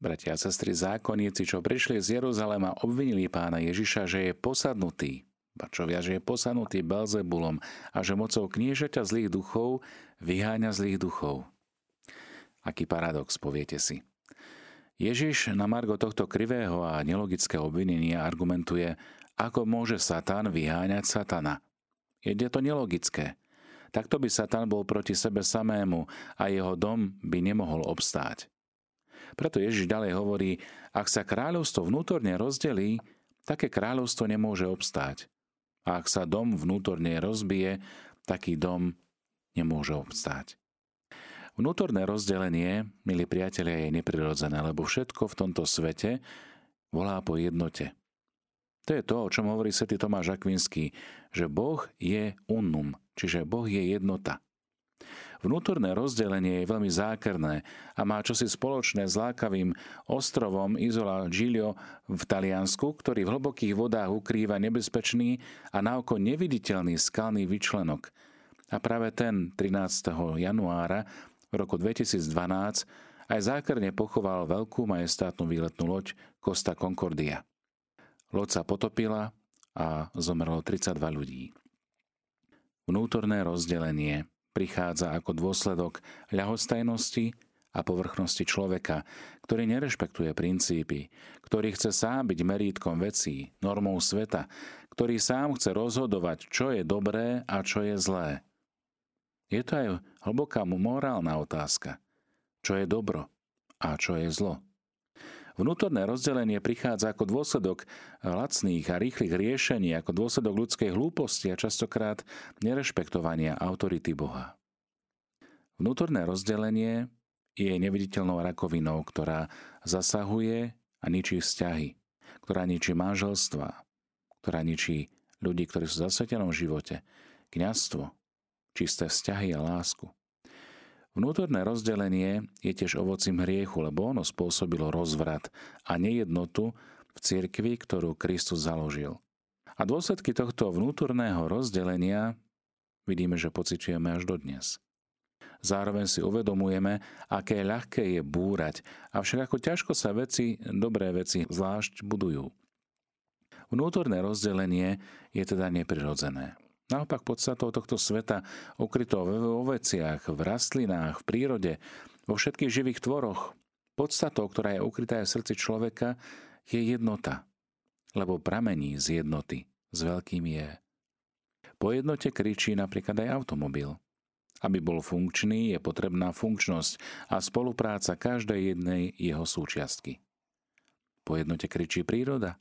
Bratia a sestry, zákonníci, čo prišli z Jeruzalema, obvinili pána Ježiša, že je posadnutý, bačovia, že je posadnutý Belzebulom a že mocou kniežaťa zlých duchov vyháňa zlých duchov. Aký paradox, poviete si. Ježiš na margo tohto krivého a nelogického obvinenia argumentuje, ako môže Satan vyháňať Satana. Je to nelogické. Takto by Satan bol proti sebe samému a jeho dom by nemohol obstáť. Preto Ježiš ďalej hovorí, ak sa kráľovstvo vnútorne rozdelí, také kráľovstvo nemôže obstáť. A ak sa dom vnútorne rozbije, taký dom nemôže obstáť. Vnútorné rozdelenie, milí priatelia, je neprirodzené, lebo všetko v tomto svete volá po jednote. To je to, o čom hovorí svätý Tomáš Akvinský, že Boh je unum, čiže Boh je jednota. Vnútorné rozdelenie je veľmi zákerné a má čosi spoločné s lákavým ostrovom Isola Giglio v Taliansku, ktorý v hlbokých vodách ukrýva nebezpečný a naoko neviditeľný skalný vyčlenok. A práve ten 13. januára v roku 2012 aj zákerne pochoval veľkú majestátnu výletnú loď Costa Concordia. Loď sa potopila a zomrelo 32 ľudí. Vnútorné rozdelenie prichádza ako dôsledok ľahostajnosti a povrchnosti človeka, ktorý nerešpektuje princípy, ktorý chce sám byť merítkom vecí, normou sveta, ktorý sám chce rozhodovať, čo je dobré a čo je zlé. Je to aj hlboká morálna otázka. Čo je dobro a čo je zlo? Vnútorné rozdelenie prichádza ako dôsledok lacných a rýchlych riešení, ako dôsledok ľudskej hlúposti a častokrát nerešpektovania autority Boha. Vnútorné rozdelenie je neviditeľnou rakovinou, ktorá zasahuje a ničí vzťahy, ktorá ničí manželstva, ktorá ničí ľudí, ktorí sú v zasvetenom živote, kňazstvo, čisté vzťahy a lásku. Vnútorné rozdelenie je tiež ovocím hriechu, lebo ono spôsobilo rozvrat a nejednotu v cirkvi, ktorú Kristus založil. A dôsledky tohto vnútorného rozdelenia vidíme, že pociťujeme až dodnes. Zároveň si uvedomujeme, aké ľahké je búrať, avšak ako ťažko sa veci, dobré veci zvlášť budujú. Vnútorné rozdelenie je teda neprirodzené. Naopak podstatou tohto sveta, ukrytou vo veciach, v rastlinách, v prírode, vo všetkých živých tvoroch, podstatou, ktorá je ukrytá v srdci človeka, je jednota. Lebo pramení z jednoty, s veľkým je. Po jednote kričí napríklad aj automobil. Aby bol funkčný, je potrebná funkčnosť a spolupráca každej jednej jeho súčiastky. Po jednote kričí príroda.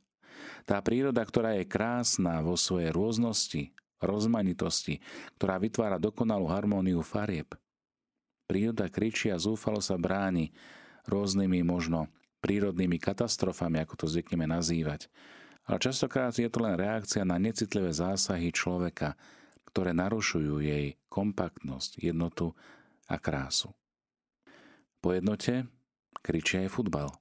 Tá príroda, ktorá je krásna vo svojej rôznosti, rozmanitosti, ktorá vytvára dokonalú harmóniu farieb. Príroda kričí a zúfalo sa bráni rôznymi možno prírodnými katastrofami, ako to zvykneme nazývať. Ale častokrát je to len reakcia na necitlivé zásahy človeka, ktoré narušujú jej kompaktnosť, jednotu a krásu. Po jednote kričí aj futbal.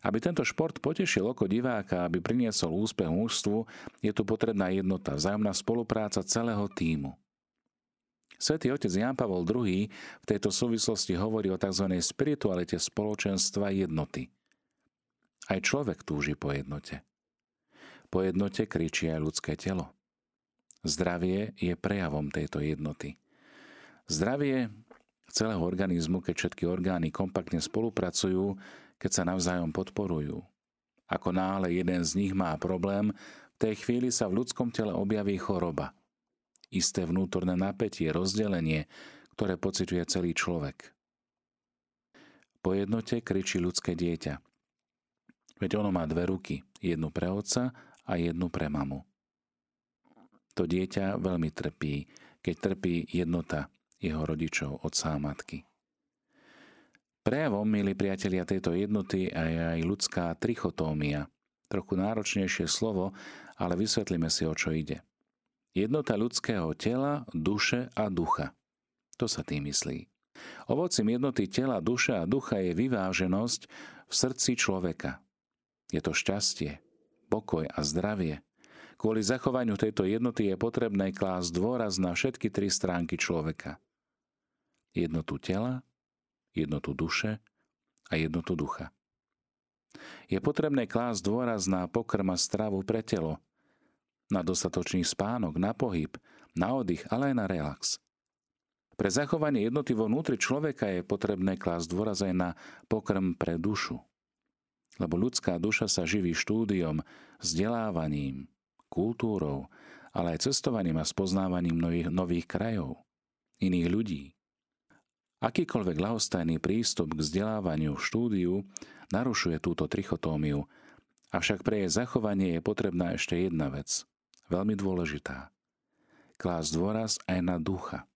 Aby tento šport potešil oko diváka, aby priniesol úspech mužstvu, je tu potrebná jednota, vzájomná spolupráca celého týmu. Svetý otec Jan Pavol II v tejto súvislosti hovorí o tzv. spiritualite spoločenstva jednoty. Aj človek túži po jednote. Po jednote kričí aj ľudské telo. Zdravie je prejavom tejto jednoty. Zdravie celého organizmu, keď všetky orgány kompaktne spolupracujú, keď sa navzájom podporujú. Ako náhle jeden z nich má problém, v tej chvíli sa v ľudskom tele objaví choroba. Isté vnútorné napätie, rozdelenie, ktoré pociťuje celý človek. Po jednote kričí ľudské dieťa. Veď ono má dve ruky, jednu pre otca a jednu pre mamu. To dieťa veľmi trpí, keď trpí jednota jeho rodičov, otca a matky. Prejavom, milí priatelia, tejto jednoty aj aj ľudská trichotómia. Trochu náročnejšie slovo, ale vysvetlíme si, o čo ide. Jednota ľudského tela, duše a ducha. To sa tým myslí. Ovocím jednoty tela, duše a ducha je vyváženosť v srdci človeka. Je to šťastie, pokoj a zdravie. Kvôli zachovaniu tejto jednoty je potrebné klásť dôraz na všetky tri stránky človeka. Jednotu tela, jednotu duše a jednotu ducha. Je potrebné klásť dôraz na pokrm a stravu pre telo, na dostatočný spánok, na pohyb, na oddych, ale aj na relax. Pre zachovanie jednoty vo vnútri človeka je potrebné klásť dôraz aj na pokrm pre dušu. Lebo ľudská duša sa živí štúdiom, vzdelávaním, kultúrou, ale aj cestovaním a spoznávaním nových, nových krajov, iných ľudí. Akýkoľvek lahostajný prístup k vzdelávaniu, štúdiu narušuje túto trichotómiu, avšak pre jej zachovanie je potrebná ešte jedna vec, veľmi dôležitá. Klás dôraz aj na ducha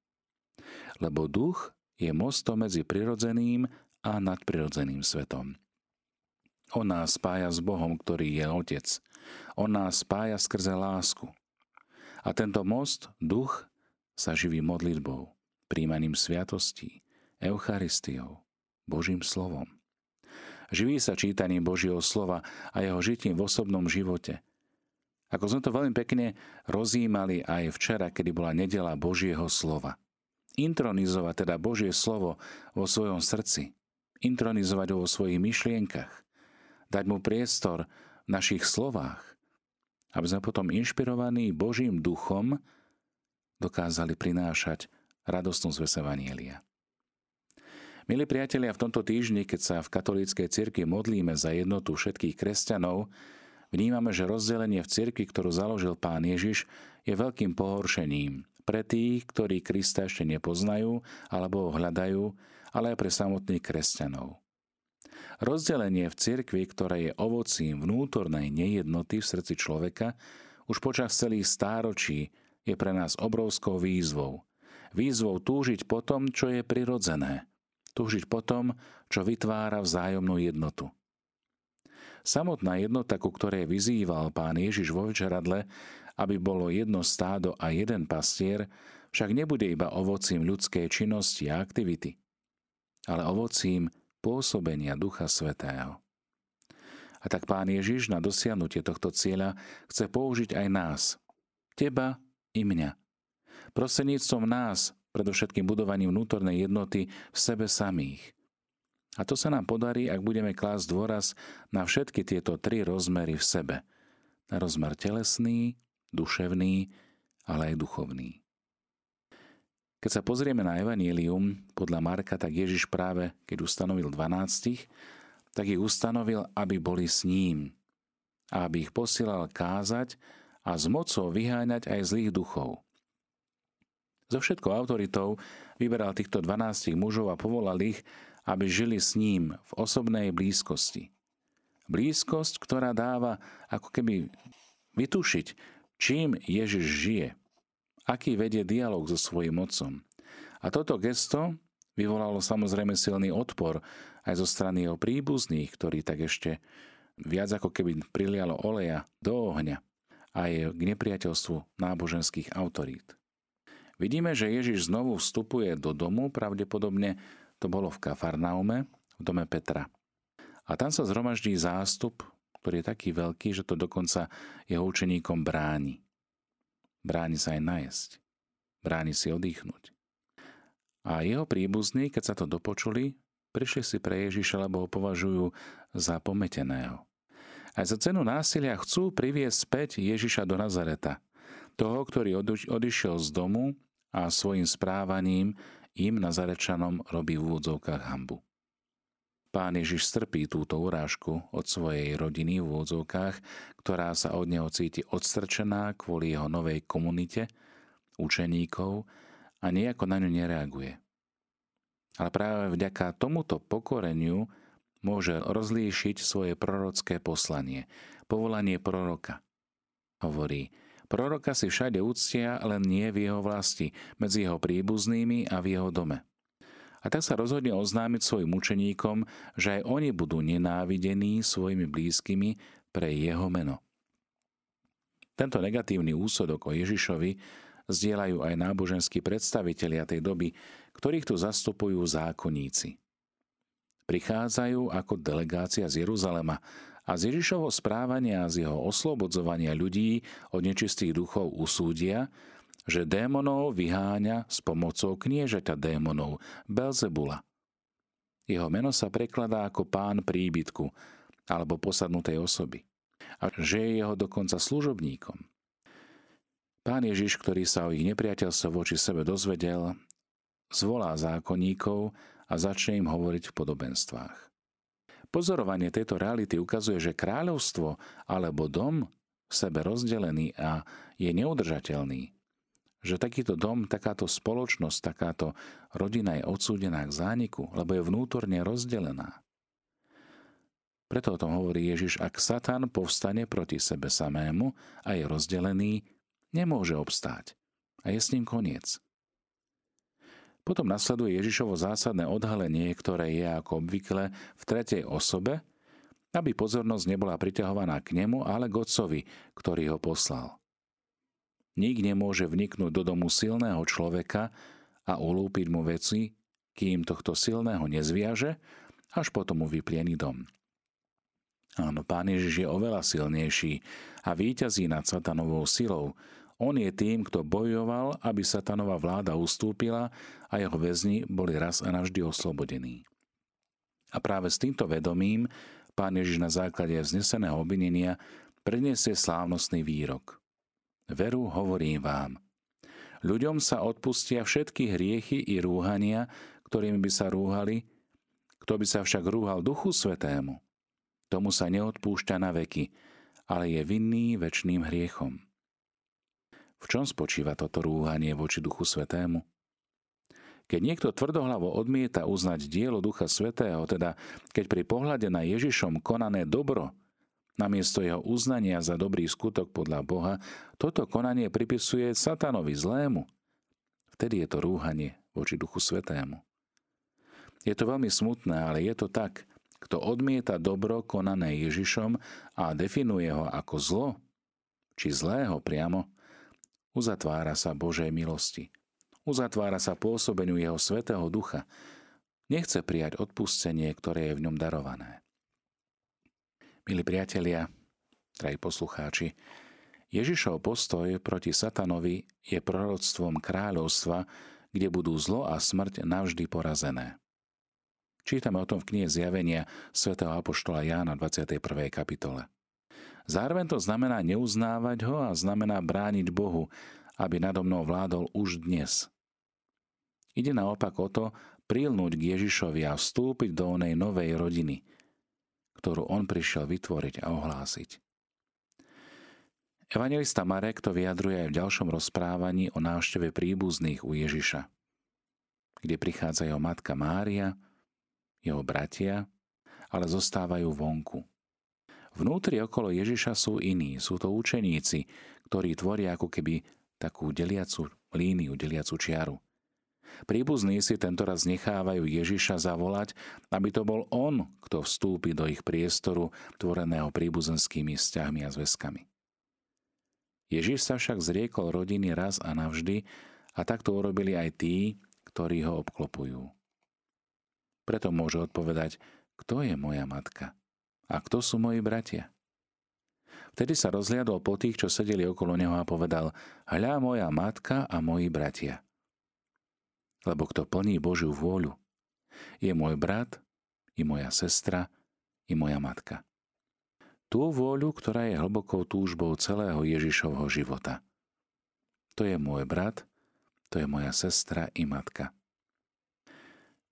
lebo duch je mostom medzi prirodzeným a nadprirodzeným svetom. On nás spája s Bohom, ktorý je Otec. On nás spája skrze lásku. A tento most, duch, sa živí modlitbou, príjmaním sviatostí, Eucharistiou, Božím slovom. Živí sa čítaním Božieho slova a jeho žitím v osobnom živote. Ako sme to veľmi pekne rozímali aj včera, kedy bola nedela Božieho slova – intronizovať teda Božie slovo vo svojom srdci, intronizovať ho vo svojich myšlienkach, dať mu priestor v našich slovách, aby sme potom inšpirovaní Božím duchom dokázali prinášať radostnú zväz Evanielia. Milí priatelia, v tomto týždni, keď sa v katolíckej cirkvi modlíme za jednotu všetkých kresťanov, vnímame, že rozdelenie v cirkvi, ktorú založil pán Ježiš, je veľkým pohoršením pre tých, ktorí Krista ešte nepoznajú alebo ho hľadajú, ale aj pre samotných kresťanov. Rozdelenie v cirkvi, ktoré je ovocím vnútornej nejednoty v srdci človeka, už počas celých stáročí je pre nás obrovskou výzvou. Výzvou túžiť po tom, čo je prirodzené. Túžiť po tom, čo vytvára vzájomnú jednotu. Samotná jednota, ku ktorej vyzýval pán Ježiš vo večeradle, aby bolo jedno stádo a jeden pastier, však nebude iba ovocím ľudskej činnosti a aktivity, ale ovocím pôsobenia Ducha Svetého. A tak Pán Ježiš na dosiahnutie tohto cieľa chce použiť aj nás, teba i mňa. Prostredníctvom nás, predovšetkým budovaním vnútornej jednoty v sebe samých. A to sa nám podarí, ak budeme klásť dôraz na všetky tieto tri rozmery v sebe. Na rozmer telesný, duševný, ale aj duchovný. Keď sa pozrieme na Evangelium podľa Marka, tak Ježiš práve, keď ustanovil 12, tak ich ustanovil, aby boli s ním a aby ich posielal kázať a s mocou vyháňať aj zlých duchov. So všetkou autoritou vyberal týchto 12 mužov a povolal ich, aby žili s ním v osobnej blízkosti. Blízkosť, ktorá dáva ako keby vytušiť, čím Ježiš žije, aký vedie dialog so svojím otcom. A toto gesto vyvolalo samozrejme silný odpor aj zo strany jeho príbuzných, ktorí tak ešte viac ako keby prilialo oleja do ohňa aj k nepriateľstvu náboženských autorít. Vidíme, že Ježiš znovu vstupuje do domu, pravdepodobne to bolo v Kafarnaume, v dome Petra. A tam sa zhromaždí zástup ktorý je taký veľký, že to dokonca jeho učeníkom bráni. Bráni sa aj najesť. Bráni si oddychnúť. A jeho príbuzní, keď sa to dopočuli, prišli si pre Ježiša, lebo ho považujú za pometeného. Aj za cenu násilia chcú priviesť späť Ježiša do Nazareta, toho, ktorý odišiel z domu a svojim správaním im Nazarečanom robí v úvodzovkách hambu. Pán Ježiš strpí túto urážku od svojej rodiny v úvodzovkách, ktorá sa od neho cíti odstrčená kvôli jeho novej komunite, učeníkov a nejako na ňu nereaguje. Ale práve vďaka tomuto pokoreniu môže rozlíšiť svoje prorocké poslanie, povolanie proroka. Hovorí, proroka si všade úctia, len nie v jeho vlasti, medzi jeho príbuznými a v jeho dome. A tak sa rozhodne oznámiť svojim učeníkom, že aj oni budú nenávidení svojimi blízkymi pre jeho meno. Tento negatívny úsodok o Ježišovi zdieľajú aj náboženskí predstavitelia tej doby, ktorých tu zastupujú zákonníci. Prichádzajú ako delegácia z Jeruzalema a z Ježišovho správania a z jeho oslobodzovania ľudí od nečistých duchov usúdia, že démonov vyháňa s pomocou kniežaťa démonov, Belzebula. Jeho meno sa prekladá ako pán príbytku alebo posadnutej osoby a že je jeho dokonca služobníkom. Pán Ježiš, ktorý sa o ich nepriateľstvo voči sebe dozvedel, zvolá zákonníkov a začne im hovoriť v podobenstvách. Pozorovanie tejto reality ukazuje, že kráľovstvo alebo dom v sebe rozdelený a je neudržateľný. Že takýto dom, takáto spoločnosť, takáto rodina je odsúdená k zániku, lebo je vnútorne rozdelená. Preto o tom hovorí Ježiš, ak Satan povstane proti sebe samému a je rozdelený, nemôže obstáť. A je s ním koniec. Potom nasleduje Ježišovo zásadné odhalenie, ktoré je ako obvykle v tretej osobe, aby pozornosť nebola priťahovaná k nemu, ale k otcovi, ktorý ho poslal. Nik nemôže vniknúť do domu silného človeka a ulúpiť mu veci, kým tohto silného nezviaže, až potom mu vypliený dom. Áno, Pán Ježiš je oveľa silnejší a víťazí nad satanovou silou, on je tým, kto bojoval, aby satanová vláda ustúpila a jeho väzni boli raz a navždy oslobodení. A práve s týmto vedomím pán Ježiš na základe vzneseného obvinenia predniesie slávnostný výrok. Veru hovorím vám. Ľuďom sa odpustia všetky hriechy i rúhania, ktorými by sa rúhali, kto by sa však rúhal Duchu Svetému, tomu sa neodpúšťa na veky, ale je vinný väčšným hriechom. V čom spočíva toto rúhanie voči Duchu Svetému? Keď niekto tvrdohlavo odmieta uznať dielo Ducha Svetého, teda keď pri pohľade na Ježišom konané dobro, namiesto jeho uznania za dobrý skutok podľa Boha, toto konanie pripisuje satanovi zlému, vtedy je to rúhanie voči Duchu Svetému. Je to veľmi smutné, ale je to tak. Kto odmieta dobro konané Ježišom a definuje ho ako zlo, či zlého priamo, Uzatvára sa Božej milosti. Uzatvára sa pôsobeniu Jeho Svetého Ducha. Nechce prijať odpustenie, ktoré je v ňom darované. Milí priatelia, drahí poslucháči, Ježišov postoj proti satanovi je proroctvom kráľovstva, kde budú zlo a smrť navždy porazené. Čítame o tom v knihe Zjavenia svätého Apoštola Jána 21. kapitole. Zároveň to znamená neuznávať ho a znamená brániť Bohu, aby nado mnou vládol už dnes. Ide naopak o to prilnúť k Ježišovi a vstúpiť do onej novej rodiny, ktorú on prišiel vytvoriť a ohlásiť. Evangelista Marek to vyjadruje aj v ďalšom rozprávaní o návšteve príbuzných u Ježiša, kde prichádza jeho matka Mária, jeho bratia, ale zostávajú vonku. Vnútri okolo Ježiša sú iní, sú to učeníci, ktorí tvoria ako keby takú deliacu líniu, deliacu čiaru. Príbuzní si tentoraz nechávajú Ježiša zavolať, aby to bol on, kto vstúpi do ich priestoru, tvoreného príbuzenskými vzťahmi a zväzkami. Ježiš sa však zriekol rodiny raz a navždy a takto urobili aj tí, ktorí ho obklopujú. Preto môže odpovedať, kto je moja matka? A kto sú moji bratia? Vtedy sa rozliadol po tých, čo sedeli okolo neho a povedal, hľa moja matka a moji bratia. Lebo kto plní Božiu vôľu, je môj brat, i moja sestra, i moja matka. Tú vôľu, ktorá je hlbokou túžbou celého Ježišovho života. To je môj brat, to je moja sestra i matka.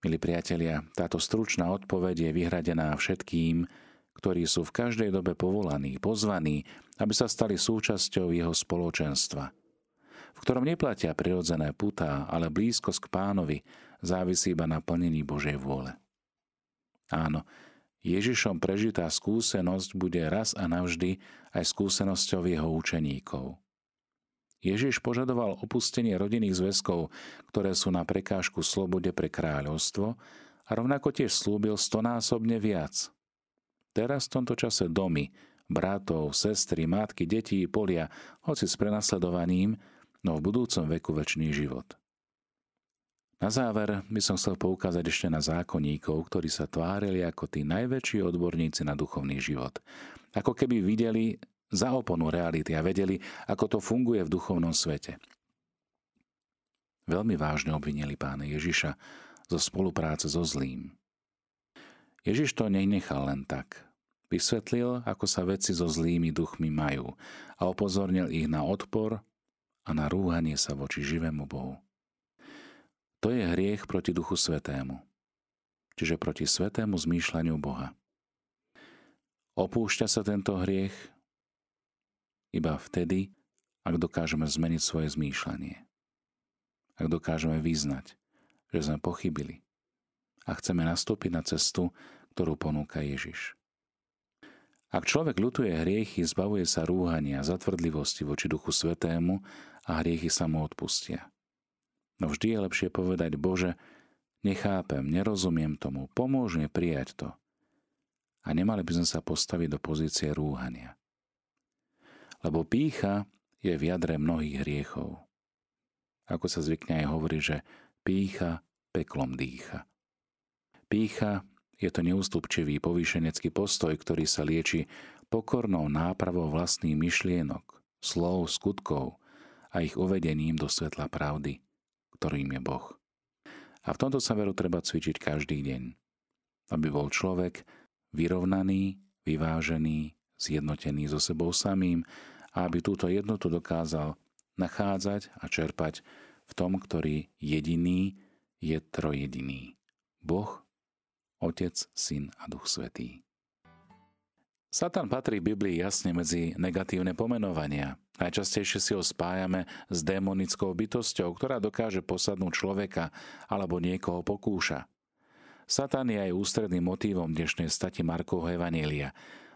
Milí priatelia, táto stručná odpoveď je vyhradená všetkým, ktorí sú v každej dobe povolaní, pozvaní, aby sa stali súčasťou jeho spoločenstva, v ktorom neplatia prirodzené putá, ale blízkosť k pánovi závisí iba na plnení Božej vôle. Áno, Ježišom prežitá skúsenosť bude raz a navždy aj skúsenosťou jeho učeníkov. Ježiš požadoval opustenie rodinných zväzkov, ktoré sú na prekážku slobode pre kráľovstvo a rovnako tiež slúbil stonásobne viac – Teraz v tomto čase domy, bratov, sestry, matky, detí, polia, hoci s prenasledovaním, no v budúcom veku väčší život. Na záver by som chcel poukázať ešte na zákonníkov, ktorí sa tvárili ako tí najväčší odborníci na duchovný život. Ako keby videli za oponu reality a vedeli, ako to funguje v duchovnom svete. Veľmi vážne obvinili pána Ježiša zo spolupráce so zlým. Ježiš to nenechal len tak. Vysvetlil, ako sa veci so zlými duchmi majú a upozornil ich na odpor a na rúhanie sa voči živému Bohu. To je hriech proti Duchu Svetému, čiže proti svetému zmýšľaniu Boha. Opúšťa sa tento hriech iba vtedy, ak dokážeme zmeniť svoje zmýšľanie. Ak dokážeme vyznať, že sme pochybili a chceme nastúpiť na cestu, ktorú ponúka Ježiš. Ak človek ľutuje hriechy, zbavuje sa rúhania, zatvrdlivosti voči Duchu Svetému a hriechy sa mu odpustia. No vždy je lepšie povedať, Bože, nechápem, nerozumiem tomu, pomôž mi prijať to. A nemali by sme sa postaviť do pozície rúhania. Lebo pícha je v jadre mnohých hriechov. Ako sa zvykne aj hovoriť, že pícha peklom dýcha. Pícha je to neústupčivý povýšenecký postoj, ktorý sa lieči pokornou nápravou vlastných myšlienok, slov, skutkov a ich uvedením do svetla pravdy, ktorým je Boh. A v tomto sa veru treba cvičiť každý deň, aby bol človek vyrovnaný, vyvážený, zjednotený so sebou samým a aby túto jednotu dokázal nachádzať a čerpať v tom, ktorý jediný je trojediný. Boh, Otec, Syn a Duch Svetý. Satan patrí v Biblii jasne medzi negatívne pomenovania. Najčastejšie si ho spájame s démonickou bytosťou, ktorá dokáže posadnúť človeka alebo niekoho pokúša. Satan je aj ústredným motívom dnešnej stati Markovho Evanielia.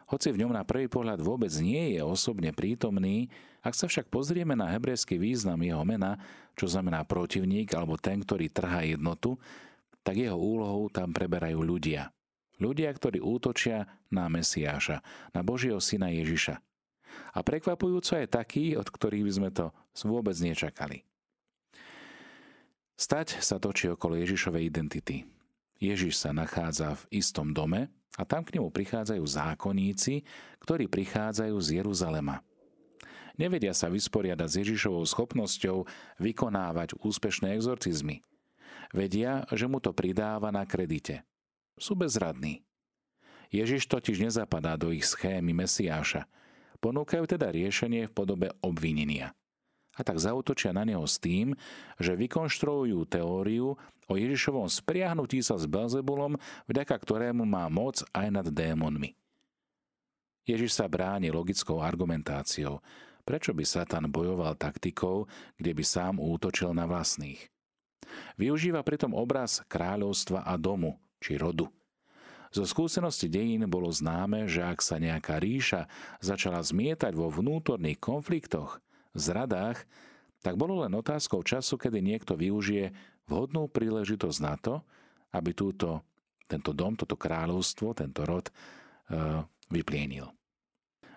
Hoci v ňom na prvý pohľad vôbec nie je osobne prítomný, ak sa však pozrieme na hebrejský význam jeho mena, čo znamená protivník alebo ten, ktorý trhá jednotu, tak jeho úlohou tam preberajú ľudia. Ľudia, ktorí útočia na Mesiáša, na Božieho syna Ježiša. A prekvapujúco je taký, od ktorých by sme to vôbec nečakali. Stať sa točí okolo Ježišovej identity. Ježiš sa nachádza v istom dome a tam k nemu prichádzajú zákonníci, ktorí prichádzajú z Jeruzalema. Nevedia sa vysporiadať s Ježišovou schopnosťou vykonávať úspešné exorcizmy – Vedia, že mu to pridáva na kredite. Sú bezradní. Ježiš totiž nezapadá do ich schémy Mesiáša. Ponúkajú teda riešenie v podobe obvinenia. A tak zautočia na neho s tým, že vykonštruujú teóriu o Ježišovom spriahnutí sa s Belzebulom, vďaka ktorému má moc aj nad démonmi. Ježiš sa bráni logickou argumentáciou. Prečo by Satan bojoval taktikou, kde by sám útočil na vlastných? Využíva pritom obraz kráľovstva a domu, či rodu. Zo skúsenosti dejín bolo známe, že ak sa nejaká ríša začala zmietať vo vnútorných konfliktoch, zradách, tak bolo len otázkou času, kedy niekto využije vhodnú príležitosť na to, aby túto, tento dom, toto kráľovstvo, tento rod e, vyplienil.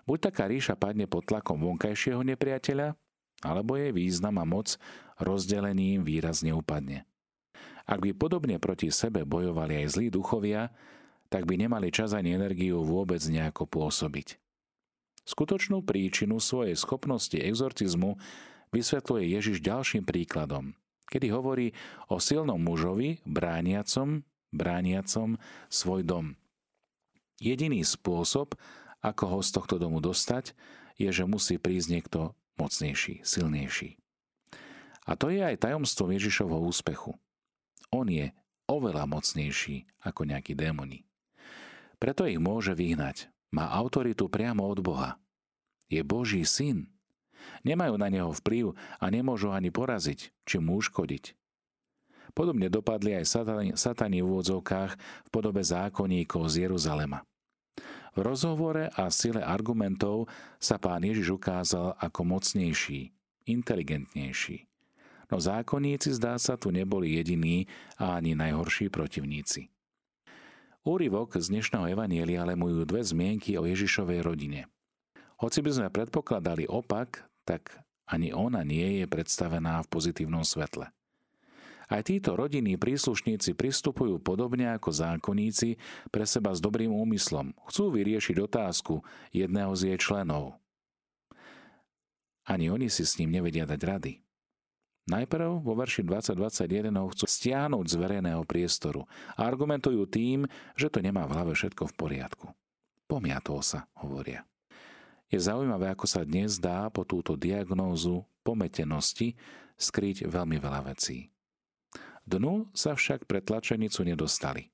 Buď taká ríša padne pod tlakom vonkajšieho nepriateľa, alebo jej význam a moc rozdelením výrazne upadne. Ak by podobne proti sebe bojovali aj zlí duchovia, tak by nemali čas ani energiu vôbec nejako pôsobiť. Skutočnú príčinu svojej schopnosti exorcizmu vysvetľuje Ježiš ďalším príkladom, kedy hovorí o silnom mužovi brániacom, brániacom svoj dom. Jediný spôsob, ako ho z tohto domu dostať, je, že musí prísť niekto mocnejší, silnejší. A to je aj tajomstvo Ježišovho úspechu. On je oveľa mocnejší ako nejakí démoni. Preto ich môže vyhnať. Má autoritu priamo od Boha. Je Boží syn. Nemajú na neho vplyv a nemôžu ani poraziť, či mu uškodiť. Podobne dopadli aj satani, satani v úvodzovkách v podobe zákonníkov z Jeruzalema. Rozhovore a sile argumentov sa pán Ježiš ukázal ako mocnejší, inteligentnejší, no zákonníci zdá sa tu neboli jediní a ani najhorší protivníci. Úryvok z dnešného Evanielia ale mujú dve zmienky o Ježišovej rodine. Hoci by sme predpokladali opak, tak ani ona nie je predstavená v pozitívnom svetle. Aj títo rodinní príslušníci pristupujú podobne ako zákonníci pre seba s dobrým úmyslom. Chcú vyriešiť otázku jedného z jej členov. Ani oni si s ním nevedia dať rady. Najprv vo verši 2021 ho chcú stiahnuť z verejného priestoru a argumentujú tým, že to nemá v hlave všetko v poriadku. Pomiatol sa, hovoria. Je zaujímavé, ako sa dnes dá po túto diagnózu pometenosti skryť veľmi veľa vecí. Dnu sa však pre tlačenicu nedostali.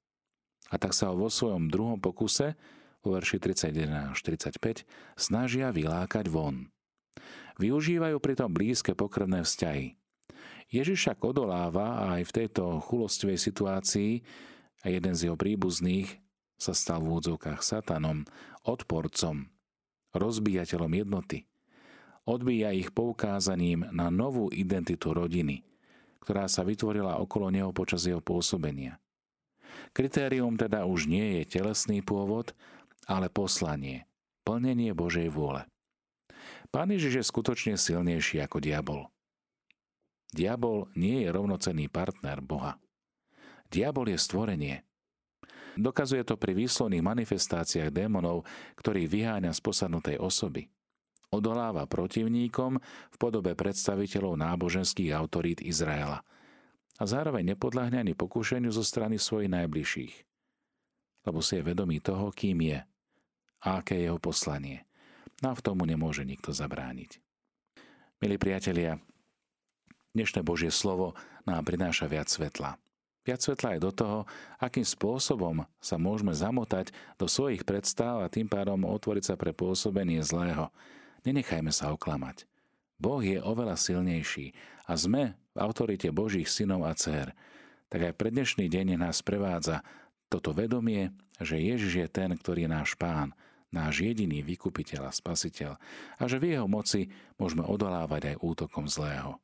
A tak sa ho vo svojom druhom pokuse, vo verši 31 až 35, snažia vylákať von. Využívajú pritom blízke pokrvné vzťahy. Ježiš však odoláva a aj v tejto chulostivej situácii a jeden z jeho príbuzných sa stal v údzovkách satanom, odporcom, rozbíjateľom jednoty. Odbíja ich poukázaním na novú identitu rodiny, ktorá sa vytvorila okolo neho počas jeho pôsobenia. Kritérium teda už nie je telesný pôvod, ale poslanie, plnenie Božej vôle. Pán Ježiš je skutočne silnejší ako diabol. Diabol nie je rovnocenný partner Boha. Diabol je stvorenie, Dokazuje to pri výslovných manifestáciách démonov, ktorých vyháňa z posadnutej osoby. Odoláva protivníkom v podobe predstaviteľov náboženských autorít Izraela a zároveň nepodľahne ani pokúšeniu zo strany svojich najbližších. Lebo si je vedomý toho, kým je a aké je jeho poslanie. No a v tomu nemôže nikto zabrániť. Milí priatelia, dnešné Božie slovo nám prináša viac svetla. Viac svetla aj do toho, akým spôsobom sa môžeme zamotať do svojich predstav a tým pádom otvoriť sa pre pôsobenie zlého. Nenechajme sa oklamať. Boh je oveľa silnejší a sme v autorite Božích synov a dcer. Tak aj pre dnešný deň nás prevádza toto vedomie, že Ježiš je ten, ktorý je náš pán, náš jediný vykupiteľ a spasiteľ a že v jeho moci môžeme odolávať aj útokom zlého.